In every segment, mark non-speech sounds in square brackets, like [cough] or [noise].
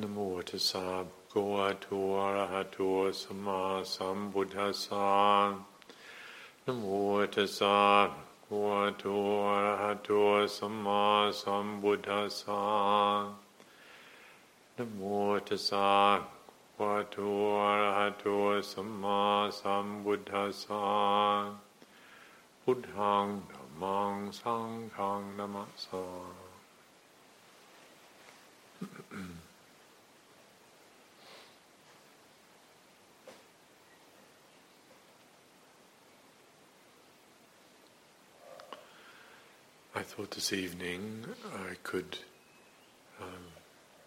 นโมตัสสะภะวะโตอะระหะโตสัมมาสัมพุทธัสสะนโมตัสสะภะวะโตอะระหะโตสัมมาสัมพุทธัสสะนโมตัสสะภะคะวะโตอะระหะโตสัมมาสัมพุทธัสสะพุทธังธัมมังสังฆังนะมะสา thought this evening I could um,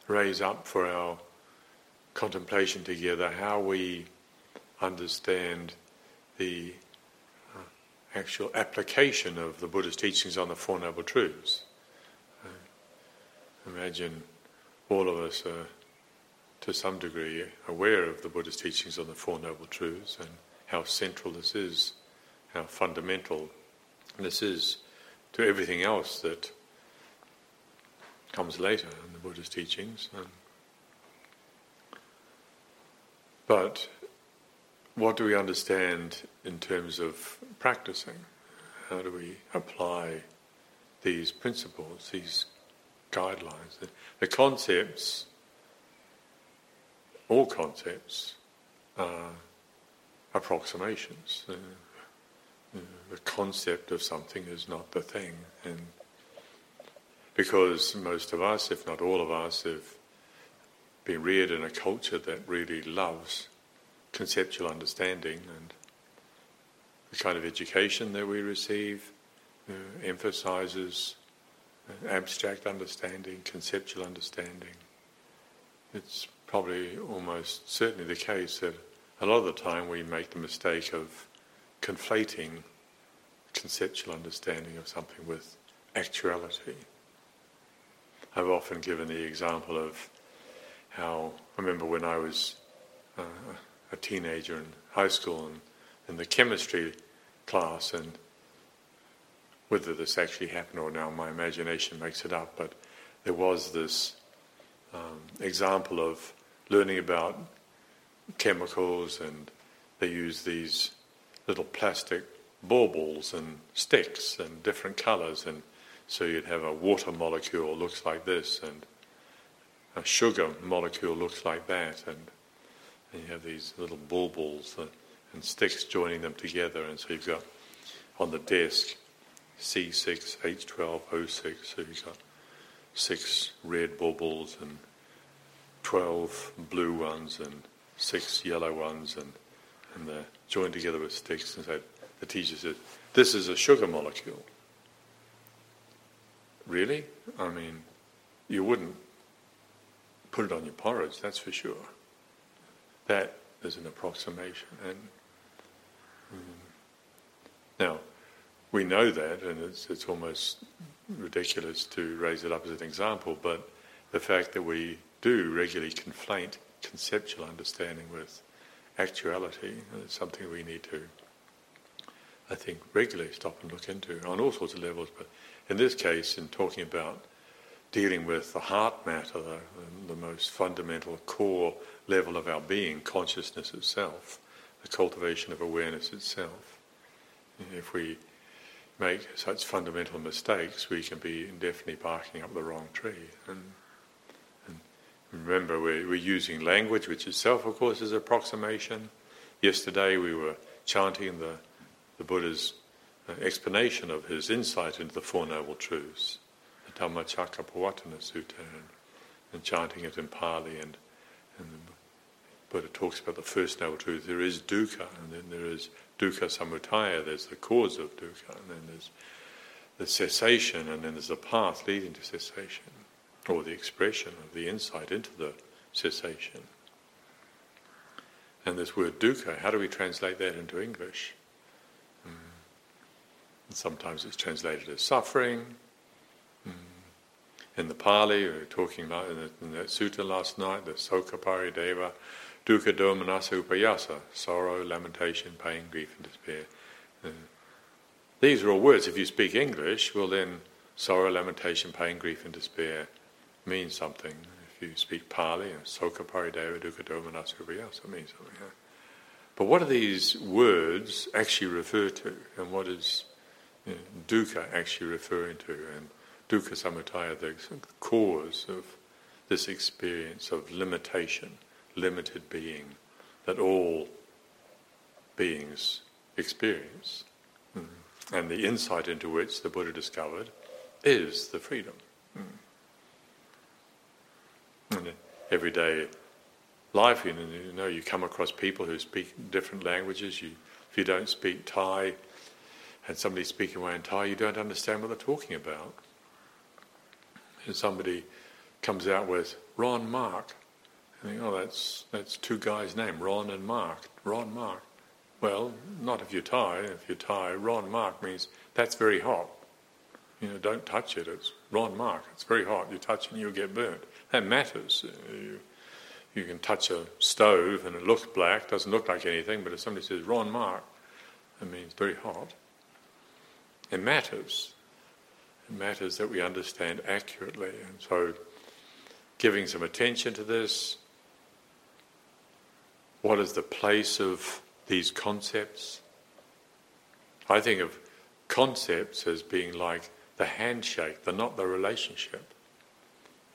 raise up for our contemplation together how we understand the uh, actual application of the Buddha's teachings on the Four Noble Truths. Uh, imagine all of us are, to some degree, aware of the Buddha's teachings on the Four Noble Truths and how central this is, how fundamental this is to everything else that comes later in the Buddha's teachings. Um, but what do we understand in terms of practicing? How do we apply these principles, these guidelines? The, the concepts, all concepts, are approximations. Uh, the concept of something is not the thing. And because most of us, if not all of us, have been reared in a culture that really loves conceptual understanding and the kind of education that we receive uh, emphasizes uh, abstract understanding, conceptual understanding. It's probably almost certainly the case that a lot of the time we make the mistake of conflating conceptual understanding of something with actuality. I've often given the example of how I remember when I was uh, a teenager in high school and in the chemistry class, and whether this actually happened or now my imagination makes it up, but there was this um, example of learning about chemicals, and they use these little plastic baubles and sticks and different colours, and so you'd have a water molecule looks like this, and a sugar molecule looks like that, and, and you have these little baubles and, and sticks joining them together, and so you've got on the desk C6H12O6, so you've got six red baubles and 12 blue ones and six yellow ones, and, and they're joined together with sticks, so the teacher said, This is a sugar molecule. Really? I mean, you wouldn't put it on your porridge, that's for sure. That is an approximation. And mm, now, we know that, and it's, it's almost ridiculous to raise it up as an example, but the fact that we do regularly conflate conceptual understanding with actuality is something we need to I think, regularly stop and look into on all sorts of levels. But in this case, in talking about dealing with the heart matter, the, the most fundamental core level of our being, consciousness itself, the cultivation of awareness itself, if we make such fundamental mistakes, we can be indefinitely barking up the wrong tree. And, and remember, we're, we're using language, which itself, of course, is approximation. Yesterday we were chanting the the Buddha's uh, explanation of his insight into the Four Noble Truths, the Dhammacakkappavattana Sutta, and, and, chanting it in Pali. And, and the Buddha talks about the first Noble Truth. There is dukkha, and then there is dukkha samudaya, there's the cause of dukkha, and then there's the cessation, and then there's the path leading to cessation, or the expression of the insight into the cessation. And this word dukkha, how do we translate that into English? Sometimes it's translated as suffering. Mm. In the Pali, we were talking about in, the, in that sutta last night, the Soka Parideva, Dukkha Domanassa Upayasa, sorrow, lamentation, pain, grief, and despair. Uh, these are all words. If you speak English, well then sorrow, lamentation, pain, grief, and despair mean something. if you speak Pali, Soka Parideva Dukkha it means something. Yeah. But what do these words actually refer to, and what is you know, dukkha actually referring to? And dukkha samudaya, the cause of this experience of limitation, limited being, that all beings experience, mm. and the insight into which the Buddha discovered is the freedom. Mm. Everyday life, you know, you come across people who speak different languages. You, if you don't speak Thai, and somebody's speaking away in Thai, you don't understand what they're talking about. And somebody comes out with Ron Mark, think, oh, that's that's two guys' name, Ron and Mark. Ron Mark. Well, not if you're Thai. If you're Thai, Ron Mark means that's very hot. You know, don't touch it. It's Ron Mark. It's very hot. You touch it and you'll get burnt. That matters. Uh, you, you can touch a stove and it looks black, doesn't look like anything, but if somebody says Ron Mark, that means very hot. It matters. It matters that we understand accurately. And so, giving some attention to this, what is the place of these concepts? I think of concepts as being like the handshake, they're not the relationship,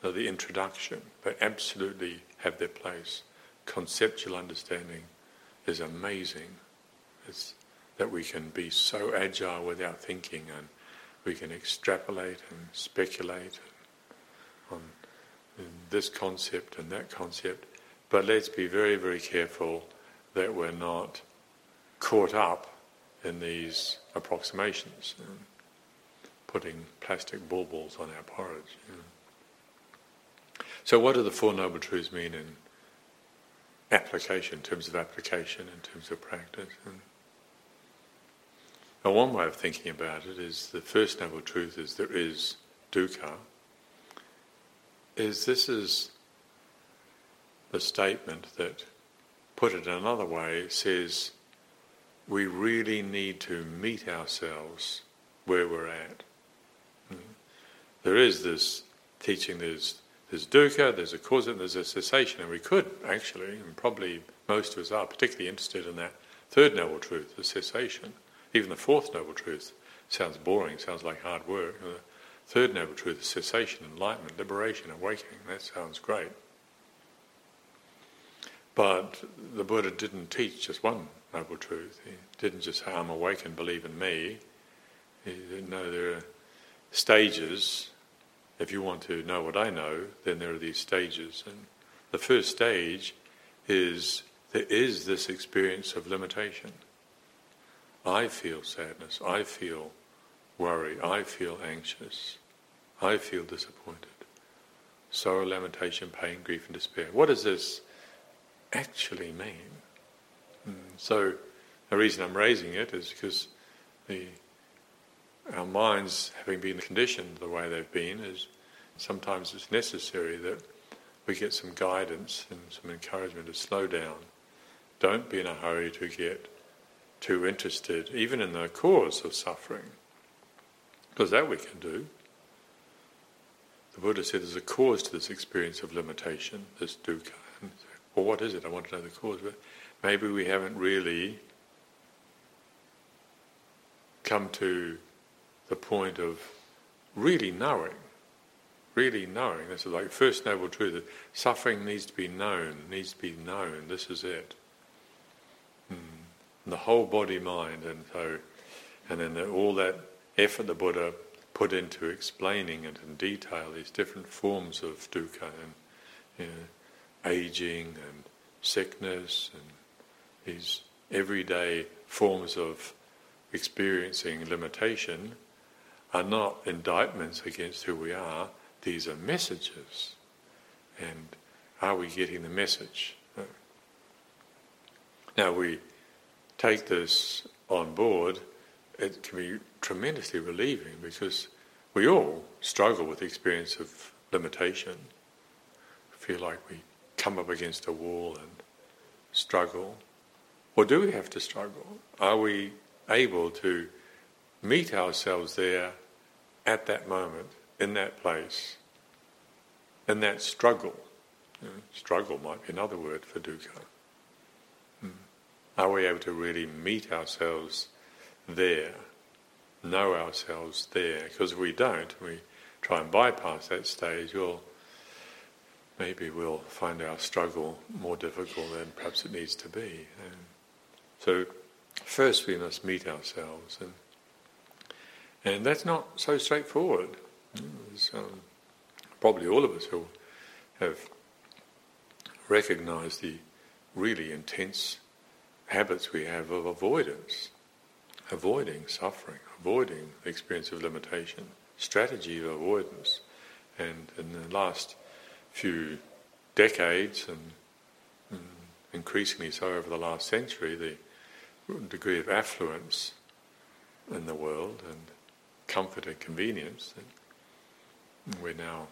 the introduction. They absolutely have their place. Conceptual understanding is amazing. It's that we can be so agile with our thinking and we can extrapolate and speculate on this concept and that concept. But let's be very, very careful that we're not caught up in these approximations, putting plastic baubles on our porridge. You know. So, what do the Four Noble Truths mean in application, in terms of application, in terms of practice? And one way of thinking about it is the first Noble Truth is there is dukkha, is this is the statement that, put it another way, says we really need to meet ourselves where we're at. Hmm. There is this teaching, there's there's dukkha, there's a cause, there's a cessation. And we could actually, and probably most of us are, particularly interested in that third noble truth, the cessation. Even the fourth noble truth sounds boring, sounds like hard work. The third noble truth is cessation, enlightenment, liberation, awakening. That sounds great. But the Buddha didn't teach just one noble truth. He didn't just say, I'm awake and believe in me. He didn't know there are stages if you want to know what I know, then there are these stages. And the first stage is there is this experience of limitation. I feel sadness, I feel worry, I feel anxious, I feel disappointed. Sorrow, lamentation, pain, grief, and despair. What does this actually mean? Hmm, so, the reason I'm raising it is because the our minds, having been conditioned the way they've been, is sometimes it's necessary that we get some guidance and some encouragement to slow down. Don't be in a hurry to get too interested, even in the cause of suffering, because that we can do. The Buddha said there's a cause to this experience of limitation, this dukkha. well, what is it? I want to know the cause. But maybe we haven't really come to the point of really knowing, really knowing. This is like first noble truth that suffering needs to be known, needs to be known. This is it. Hmm. The whole body, mind, and so, and then the, all that effort the Buddha put into explaining it in detail these different forms of dukkha and you know, aging and sickness and these everyday forms of experiencing limitation are not indictments against who we are, these are messages. And are we getting the message? Now, we take this on board, it can be tremendously relieving because we all struggle with the experience of limitation. Feel like we come up against a wall and struggle. Or do we have to struggle? Are we able to meet ourselves there at that moment, in that place, in that struggle, You know, struggle might be another word for dukkha. Mm. Are we able to really meet ourselves there, know ourselves there? Because if we don't, we try and bypass that stage, we'll maybe we'll find our struggle more difficult than perhaps it needs to be. So first we must meet ourselves, and and that's not so straightforward. Um, probably all of us who have recognized the really intense habits we have of avoidance, avoiding suffering, avoiding the experience of limitation, strategy of avoidance. And in the last few decades, and mm, increasingly so over the last century, the degree of affluence in the world and comfort and convenience that we're now,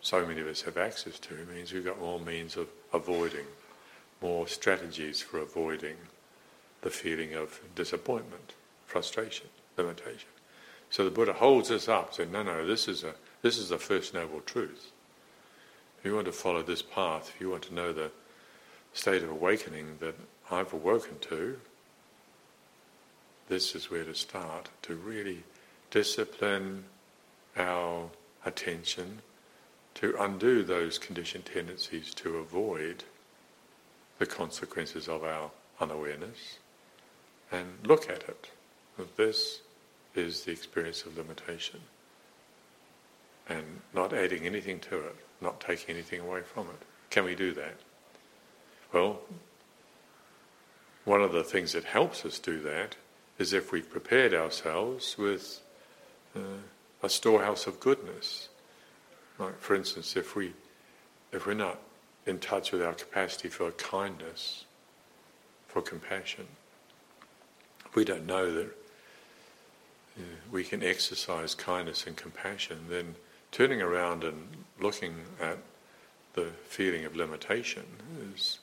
so many of us have access to, means we've got more means of avoiding, more strategies for avoiding the feeling of disappointment, frustration, limitation. So the Buddha holds us up, saying, no, no, this is, a, this is the first noble truth. If you want to follow this path, if you want to know the state of awakening that I've awoken to, this is where to start, to really discipline our attention, to undo those conditioned tendencies to avoid the consequences of our unawareness, and look at it. This is the experience of limitation, and not adding anything to it, not taking anything away from it. Can we do that? Well, one of the things that helps us do that is if we've prepared ourselves with uh, a storehouse of goodness. Like, for instance, if we if we're not in touch with our capacity for kindness, for compassion, we don't know that we can exercise kindness and compassion, then turning around and looking at the feeling of limitation is,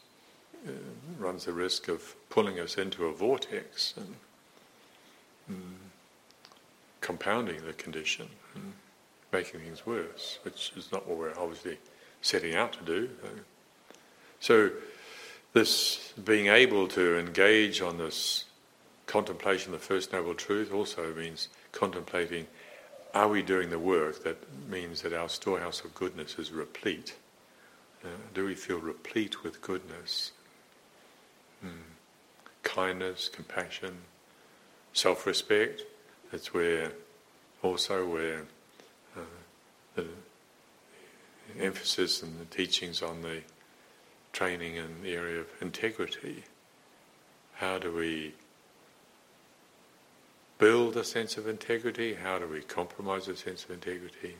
uh, runs the risk of pulling us into a vortex and mm, compounding the condition making things worse, which is not what we're obviously setting out to do. So, this being able to engage on this contemplation of the First Noble Truth also means contemplating are we doing the work that means that our storehouse of goodness is replete? Uh, do we feel replete with goodness? Hmm. Kindness, compassion, self respect, that's where also where uh, the emphasis and the teachings on the training in the area of integrity. How do we build a sense of integrity? How do we compromise a sense of integrity?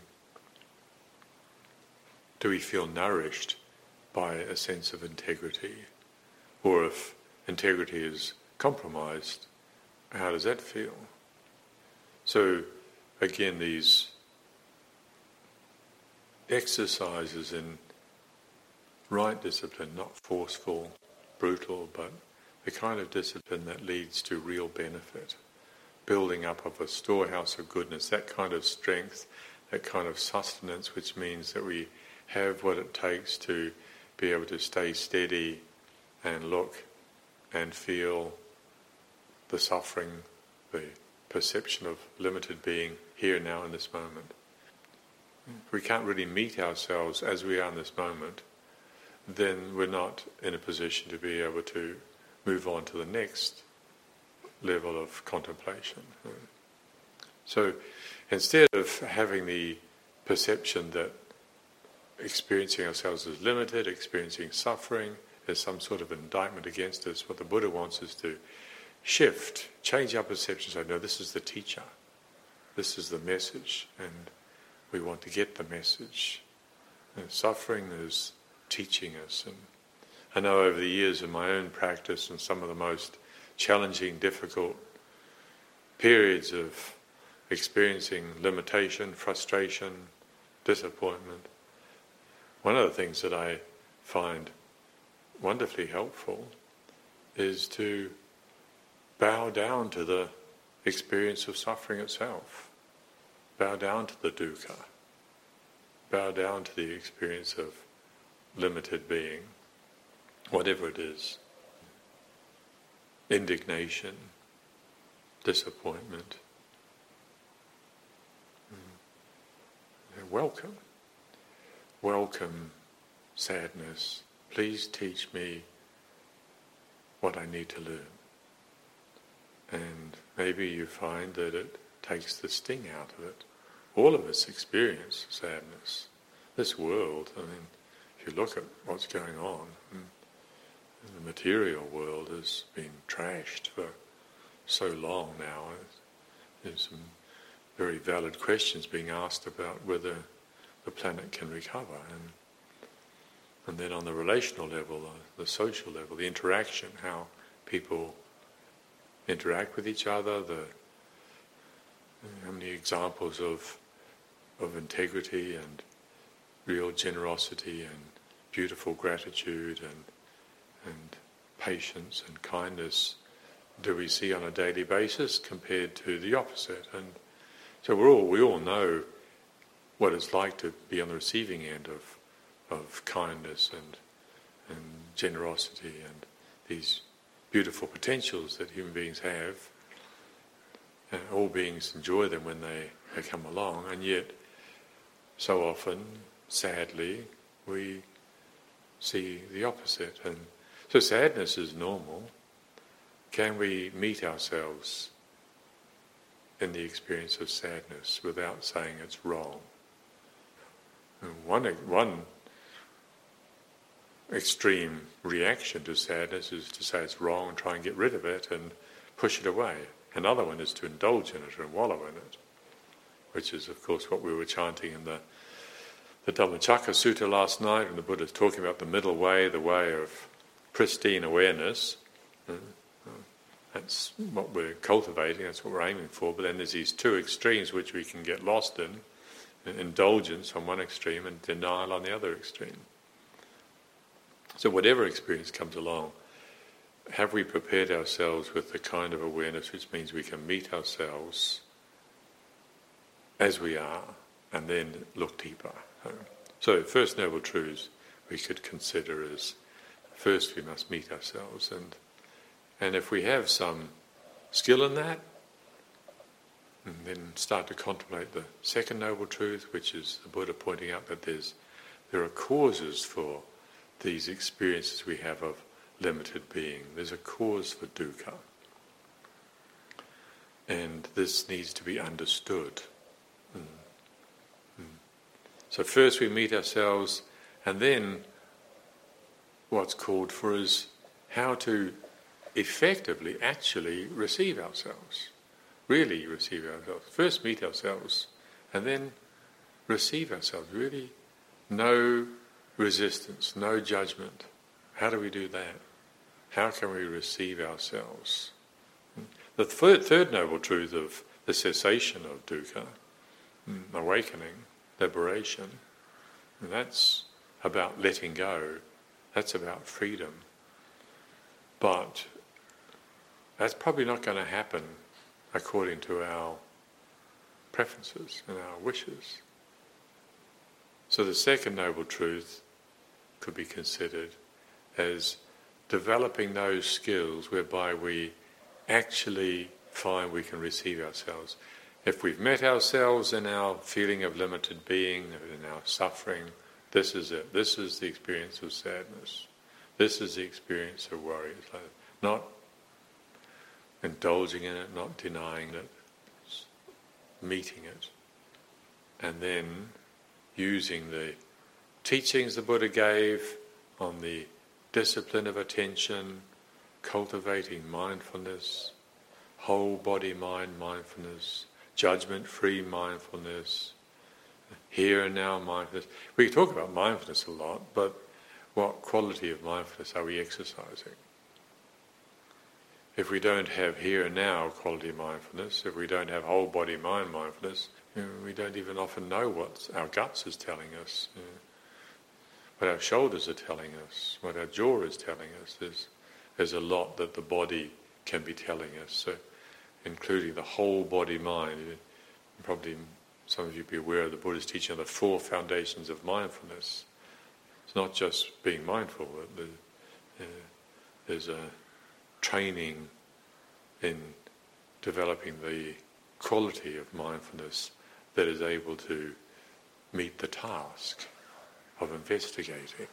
Do we feel nourished by a sense of integrity? Or if integrity is compromised, how does that feel? So, again, these exercises in right discipline, not forceful, brutal, but the kind of discipline that leads to real benefit, building up of a storehouse of goodness, that kind of strength, that kind of sustenance, which means that we have what it takes to be able to stay steady and look and feel the suffering, the perception of limited being here now in this moment. we can't really meet ourselves as we are in this moment, then we're not in a position to be able to move on to the next level of contemplation. So instead of having the perception that experiencing ourselves as limited, experiencing suffering, as some sort of indictment against us, what the Buddha wants us to shift, change our perception. So, no, this is the teacher, this is the message, and we want to get the message. And suffering is teaching us. And I know over the years in my own practice and some of the most challenging, difficult periods of experiencing limitation, frustration, disappointment, one of the things that I find wonderfully helpful is to bow down to the experience of suffering itself, bow down to the dukkha, bow down to the experience of limited being, whatever it is indignation, disappointment. Mm. Welcome. Welcome, sadness. Please teach me what I need to learn. And maybe you find that it takes the sting out of it. All of us experience sadness. This world, I mean, if you look at what's going on, mm, the material world has been trashed for so long now. There's some very valid questions being asked about whether the planet can recover. And, and then on the relational level, the social level, the interaction, how people interact with each other, the how many examples of of integrity and real generosity and beautiful gratitude and and patience and kindness do we see on a daily basis compared to the opposite? And so we all we all know what it's like to be on the receiving end of of kindness and and generosity and these beautiful potentials that human beings have. And all beings enjoy them when they, they come along, and yet so often, sadly, we see the opposite. And so sadness is normal. Can we meet ourselves in the experience of sadness without saying it's wrong? And one, one extreme reaction to sadness is to say it's wrong and try and get rid of it and push it away. Another one is to indulge in it and wallow in it, which is, of course, what we were chanting in the the Dhammacakka Sutta last night, when the Buddha is talking about the middle way, the way of pristine awareness. Uh, that's what we're cultivating, that's what we're aiming for. But then there's these two extremes which we can get lost in indulgence on one extreme and denial on the other extreme. So, whatever experience comes along, have we prepared ourselves with the kind of awareness which means we can meet ourselves as we are and then look deeper? So, first noble truths we could consider as first we must meet ourselves, and and if we have some skill in that, and then start to contemplate the second noble truth, which is the Buddha pointing out that there's there are causes for these experiences we have of limited being. There's a cause for dukkha. And this needs to be understood. Mm. Mm. So, first we meet ourselves, and then what's called for is how to effectively actually receive ourselves. Really receive ourselves. First meet ourselves, and then receive ourselves. Really no resistance, no judgment. How do we do that? How can we receive ourselves? The third, third noble truth of the cessation of dukkha, mm, awakening, liberation, that's about letting go, that's about freedom. But that's probably not going to happen according to our preferences and our wishes. So the second noble truth could be considered as developing those skills whereby we actually find we can receive ourselves. If we've met ourselves in our feeling of limited being, in our suffering, this is it. This is the experience of sadness. This is the experience of worry. Not indulging in it, not denying it, meeting it, and then using the teachings the Buddha gave on the discipline of attention, cultivating mindfulness, whole body mind mindfulness, judgment free mindfulness, here and now mindfulness. We talk about mindfulness a lot, but what quality of mindfulness are we exercising? if we don't have here and now quality mindfulness, if we don't have whole body mind mindfulness, we don't even often know what our guts is telling us, what our shoulders are telling us, what our jaw is telling us. There's, there's a lot that the body can be telling us, so including the whole body mind. Probably some of you be aware of the Buddhist teaching of the four foundations of mindfulness. It's not just being mindful. Uh, there's a training in developing the quality of mindfulness that is able to meet the task of investigating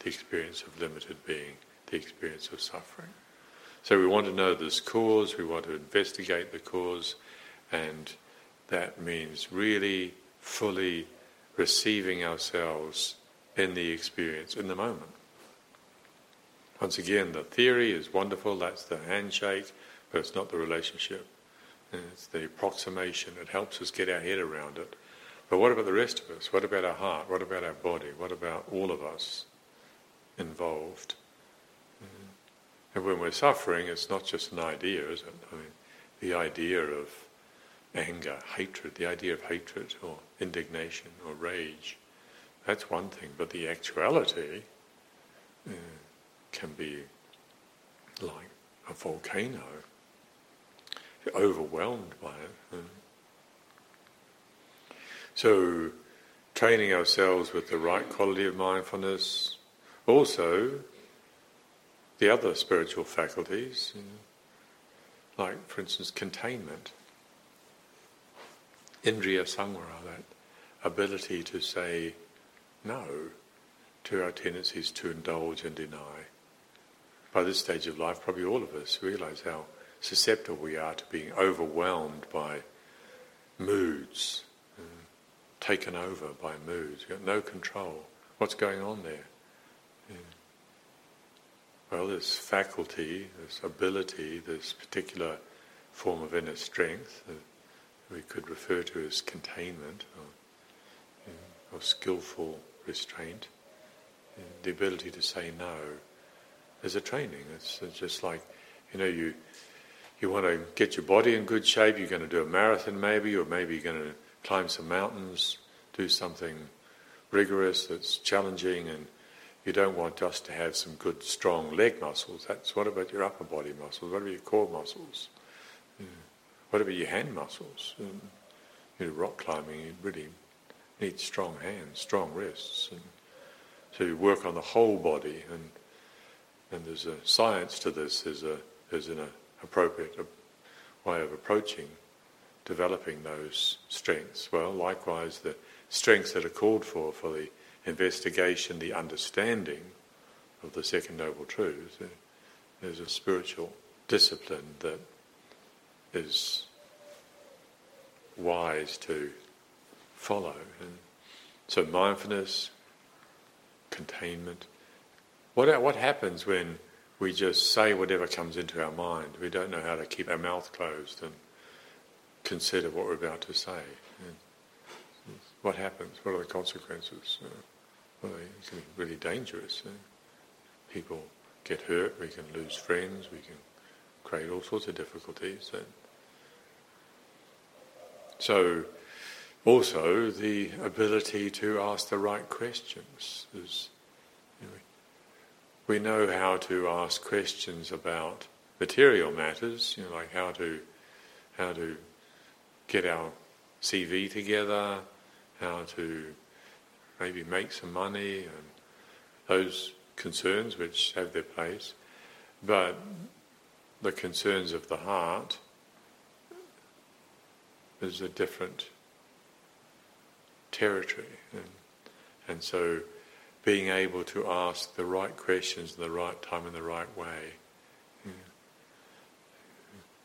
the experience of limited being, the experience of suffering. So we want to know this cause, we want to investigate the cause, and that means really fully receiving ourselves in the experience, in the moment. Once again, the theory is wonderful, that's the handshake, but it's not the relationship. It's the approximation, it helps us get our head around it. But what about the rest of us? What about our heart? What about our body? What about all of us involved? Mm-hmm. And when we're suffering, it's not just an idea, is it? I mean, the idea of anger, hatred, the idea of hatred or indignation or rage, that's one thing. But the actuality uh, can be like a volcano, you're overwhelmed by it. Mm. So, training ourselves with the right quality of mindfulness, also the other spiritual faculties, like, for instance, containment, indriya samvara, that ability to say no to our tendencies to indulge and deny. By this stage of life, probably all of us realize how susceptible we are to being overwhelmed by moods, taken over by moods. You've got no control. What's going on there? Yeah. Well, this faculty, this ability, this particular form of inner strength that we could refer to as containment or, know, or skillful restraint, the ability to say no is a training. It's, it's just like, you know, you you want to get your body in good shape, you're going to do a marathon maybe, or maybe you're going to climb some mountains, do something rigorous that's challenging, and you don't want just to have some good, strong leg muscles. That's what about your upper body muscles? What about your core muscles? What about your hand muscles? You know, rock climbing, you really need strong hands, strong wrists, and so you work on the whole body. And and there's a science to this. There's a there's an appropriate way of approaching developing those strengths. Well, likewise, the strengths that are called for for the investigation, the understanding of the Second Noble Truth, eh, there's a spiritual discipline that is wise to follow. And so, mindfulness, containment. What, what happens when we just say whatever comes into our mind? We don't know how to keep our mouth closed and consider what we're about to say. What happens? What are the consequences? Uh, well, it can be really dangerous. Uh, people get hurt, we can lose friends, we can create all sorts of difficulties. So, also the ability to ask the right questions. Is, you know, we know how to ask questions about material matters, you know, like how to how to get our CV together, how to maybe make some money, and those concerns which have their place. But the concerns of the heart is a different territory. And, and so being able to ask the right questions the right time in the right way.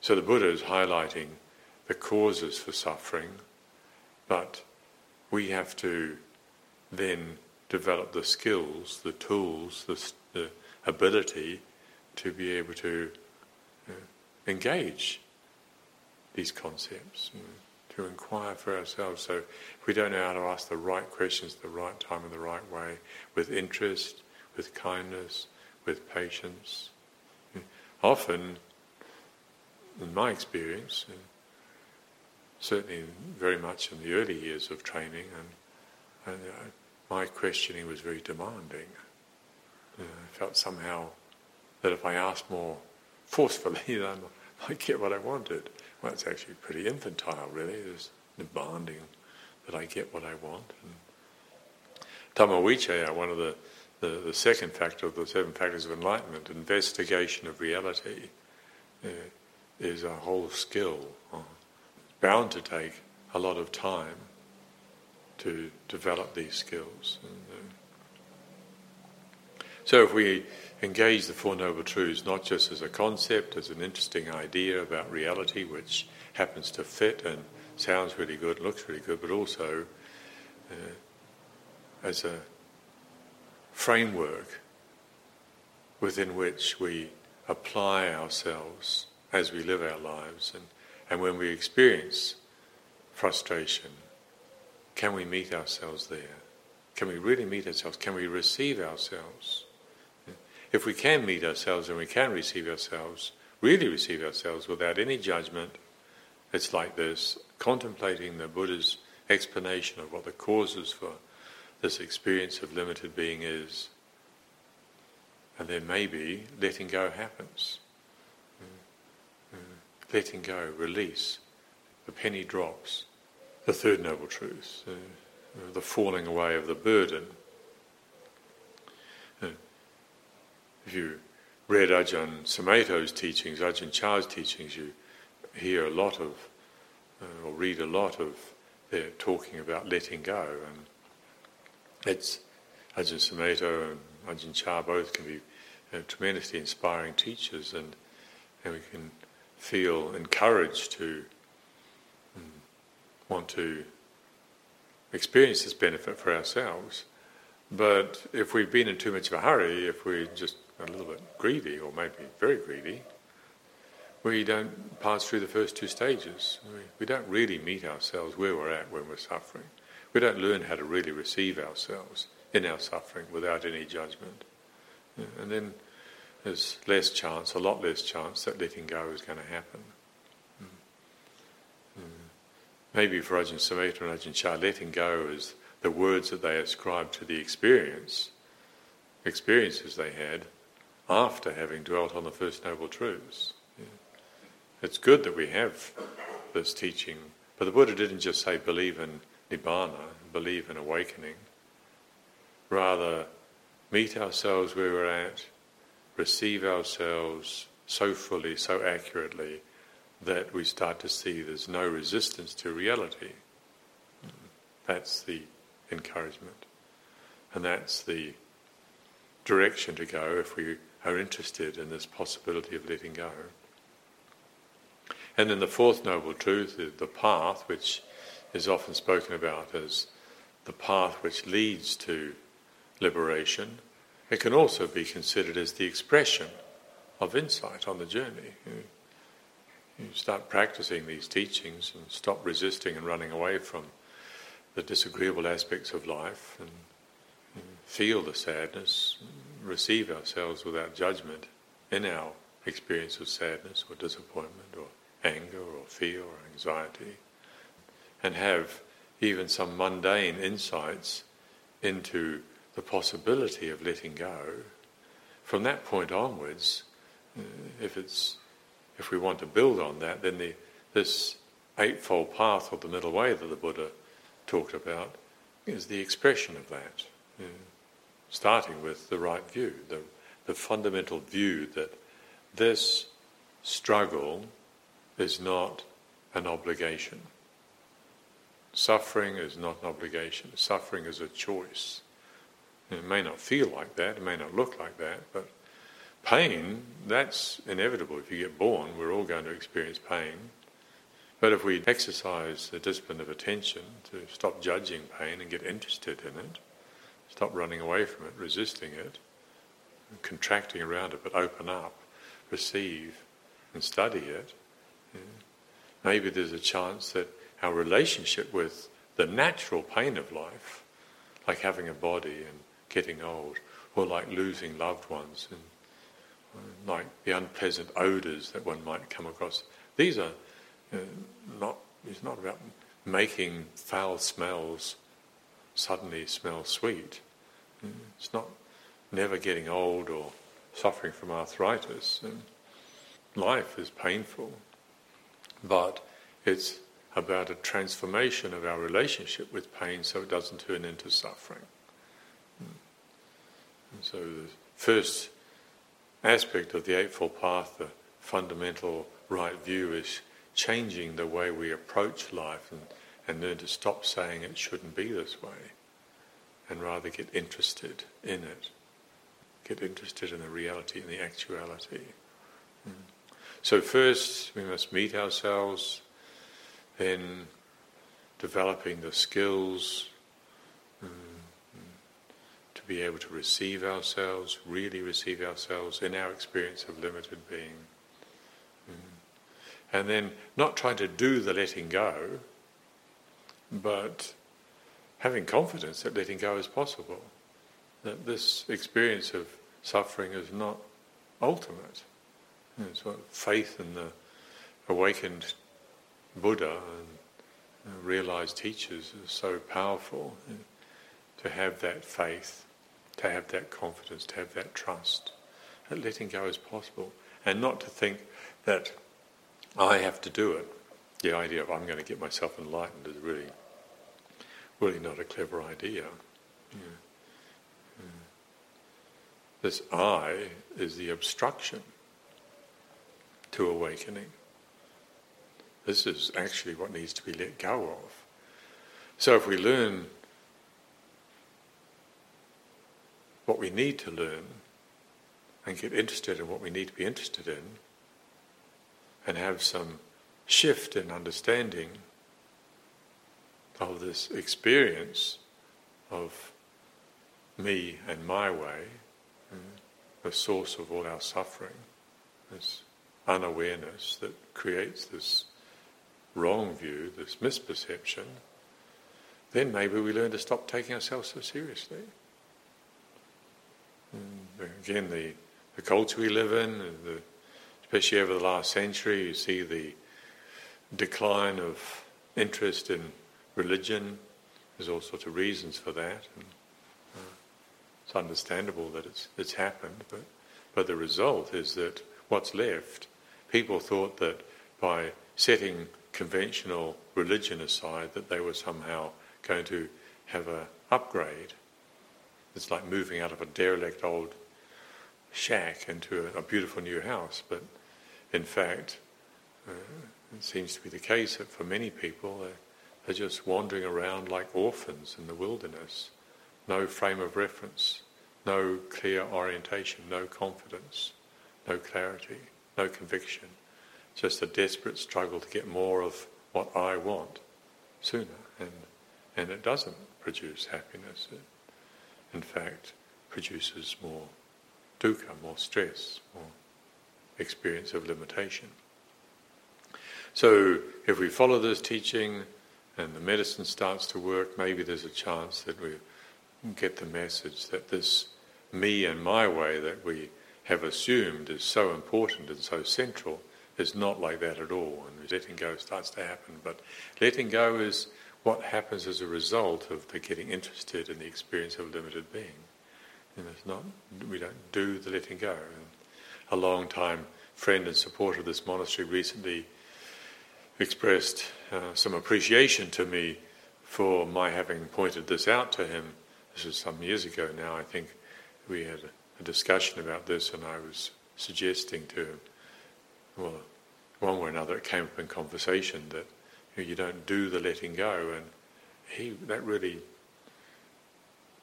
So the Buddha is highlighting the causes for suffering, but we have to then develop the skills, the tools, the, the ability to be able to uh, engage these concepts, know, to inquire for ourselves. So if we don't know how to ask the right questions at the right time in the right way, with interest, with kindness, with patience, often, in my experience, certainly very much in the early years of training, and, and uh, my questioning was very demanding. Uh, I felt somehow that if I asked more forcefully, [laughs] then I get what I wanted. Well, it's actually pretty infantile, really. It's demanding that I get what I want. And Dhamma Vicaya, one of the the, the second factor of the seven factors of enlightenment, investigation of reality, uh, is a whole skill. Bound to take a lot of time to develop these skills. Uh, so if we engage the Four Noble Truths not just as a concept, as an interesting idea about reality, which happens to fit and sounds really good, looks really good, but also uh, as a framework within which we apply ourselves as we live our lives. And, and when we experience frustration, can we meet ourselves there? Can we really meet ourselves? Can we receive ourselves? If we can meet ourselves and we can receive ourselves, really receive ourselves without any judgment, it's like this contemplating the Buddha's explanation of what the causes for this experience of limited being is. And then maybe letting go happens. Letting go, release, the penny drops. The third noble truth, uh, the falling away of the burden. Uh, if you read Ajahn Sumedho's teachings, Ajahn Chah's teachings, you hear a lot of, uh, or read a lot of their talking about letting go, and it's Ajahn Sumedho and Ajahn Chah both can be uh, tremendously inspiring teachers, and, and we can feel encouraged to um, want to experience this benefit for ourselves. But if we've been in too much of a hurry, if we're just a little bit greedy, or maybe very greedy, we don't pass through the first two stages. We don't really meet ourselves where we're at when we're suffering. We don't learn how to really receive ourselves in our suffering without any judgment. And then there's less chance, a lot less chance, that letting go is going to happen. Mm. Maybe for Ajahn Sumedho and Ajahn Chah, letting go is the words that they ascribe to the experience, experiences they had after having dwelt on the First Noble Truths. It's good that we have this teaching, but the Buddha didn't just say believe in nibbana, believe in awakening. Rather, meet ourselves where we're at, receive ourselves so fully, so accurately, that we start to see there's no resistance to reality. That's the encouragement. And that's the direction to go if we are interested in this possibility of letting go. And then the fourth noble truth is the path, which is often spoken about as the path which leads to liberation. It can also be considered as the expression of insight on the journey. You, start practicing these teachings and stop resisting and running away from the disagreeable aspects of life and feel the sadness, receive ourselves without judgment in our experience of sadness or disappointment or anger or fear or anxiety, and have even some mundane insights into the possibility of letting go. From that point onwards, uh, if it's if we want to build on that, then the, this eightfold path or the middle way that the Buddha talked about is the expression of that. Uh, starting with the right view, the, the fundamental view that this struggle is not an obligation. Suffering is not an obligation. Suffering is a choice. It may not feel like that, it may not look like that, but pain, that's inevitable. If you get born, we're all going to experience pain. But if we exercise the discipline of attention to stop judging pain and get interested in it, stop running away from it, resisting it, contracting around it, but open up, receive, and study it, maybe there's a chance that our relationship with the natural pain of life, like having a body and getting old, or like losing loved ones, and uh, like the unpleasant odours that one might come across, these are uh, not. It's not about making foul smells suddenly smell sweet. It's not never getting old or suffering from arthritis. And life is painful. But it's about a transformation of our relationship with pain so it doesn't turn into suffering. So the first aspect of the Eightfold Path, the fundamental right view, is changing the way we approach life and, and learn to stop saying it shouldn't be this way and rather get interested in it. Get interested in the reality and the actuality. Mm. So, first we must meet ourselves, then developing the skills mm, to be able to receive ourselves, really receive ourselves in our experience of limited being. Mm. And then not trying to do the letting go, but having confidence that letting go is possible, that this experience of suffering is not ultimate. It's what faith in the awakened Buddha and realized teachers is so powerful. To have that faith, to have that confidence, to have that trust, that letting go is possible, and not to think that I have to do it. The idea of I'm going to get myself enlightened is really really not a clever idea. Yeah. Yeah. This I is the obstruction to awakening. This is actually what needs to be let go of. So if we learn what we need to learn and get interested in what we need to be interested in and have some shift in understanding of this experience of me and my way, mm, the source of all our suffering, this unawareness that creates this wrong view, this misperception, then maybe we learn to stop taking ourselves so seriously. And again, the, the culture we live in, the, especially over the last century, you see the decline of interest in religion. There's all sorts of reasons for that, and uh, it's understandable that it's it's happened. But but the result is that what's left. People thought that by setting conventional religion aside, that they were somehow going to have a upgrade. It's like moving out of a derelict old shack into a, a beautiful new house. But in fact, uh, it seems to be the case that for many people, they're just wandering around like orphans in the wilderness. No frame of reference, no clear orientation, no confidence, no clarity, no conviction. Just a desperate struggle to get more of what I want sooner. And, and it doesn't produce happiness. It, in fact, produces more dukkha, more stress, more experience of limitation. So, if we follow this teaching, and the medicine starts to work, maybe there's a chance that we get the message that this me and my way that we have assumed is so important and so central is not like that at all. And letting go starts to happen. But letting go is what happens as a result of the getting interested in the experience of limited being. And it's not, we don't do the letting go. And a long time friend and supporter of this monastery recently expressed uh, some appreciation to me for my having pointed this out to him. This was some years ago now. I think we had a, a discussion about this, and I was suggesting to him, well, one way or another, it came up in conversation that you, don't do the letting go, and he that really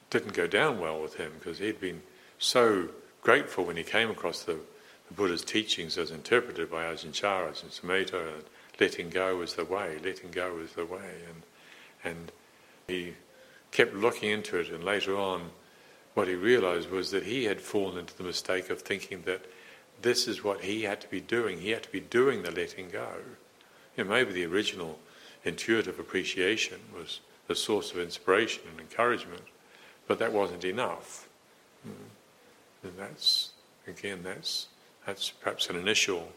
didn't go down well with him because he'd been so grateful when he came across the, the Buddha's teachings as interpreted by Ajahn Chah, Ajahn Sumedho, and letting go is the way, letting go is the way. And, and he kept looking into it, and later on, what he realized was that he had fallen into the mistake of thinking that this is what he had to be doing. He had to be doing the letting go. You know, maybe the original intuitive appreciation was the source of inspiration and encouragement, but that wasn't enough. Mm. And that's, again, that's, that's perhaps an initial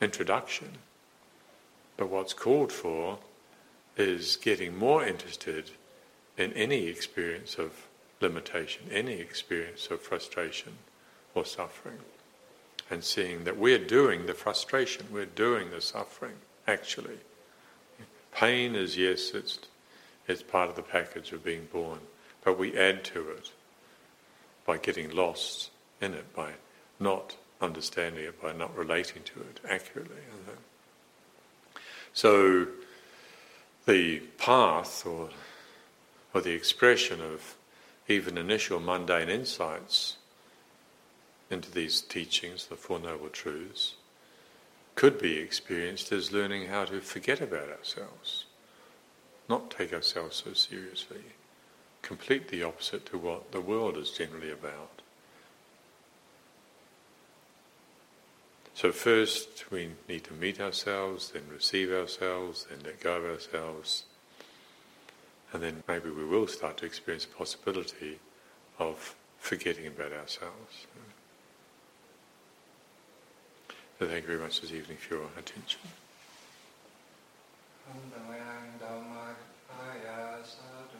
introduction. But what's called for is getting more interested in any experience of limitation, any experience of frustration or suffering, and seeing that we're doing the frustration, we're doing the suffering, actually. Pain is, yes, it's, it's part of the package of being born, but we add to it by getting lost in it, by not understanding it, by not relating to it accurately. So, the path or, or the expression of even initial mundane insights into these teachings, the Four Noble Truths, could be experienced as learning how to forget about ourselves, not take ourselves so seriously, complete the opposite to what the world is generally about. So, first we need to meet ourselves, then receive ourselves, then let go of ourselves, and then maybe we will start to experience the possibility of forgetting about ourselves. So thank you very much this evening for your attention. Sadhu,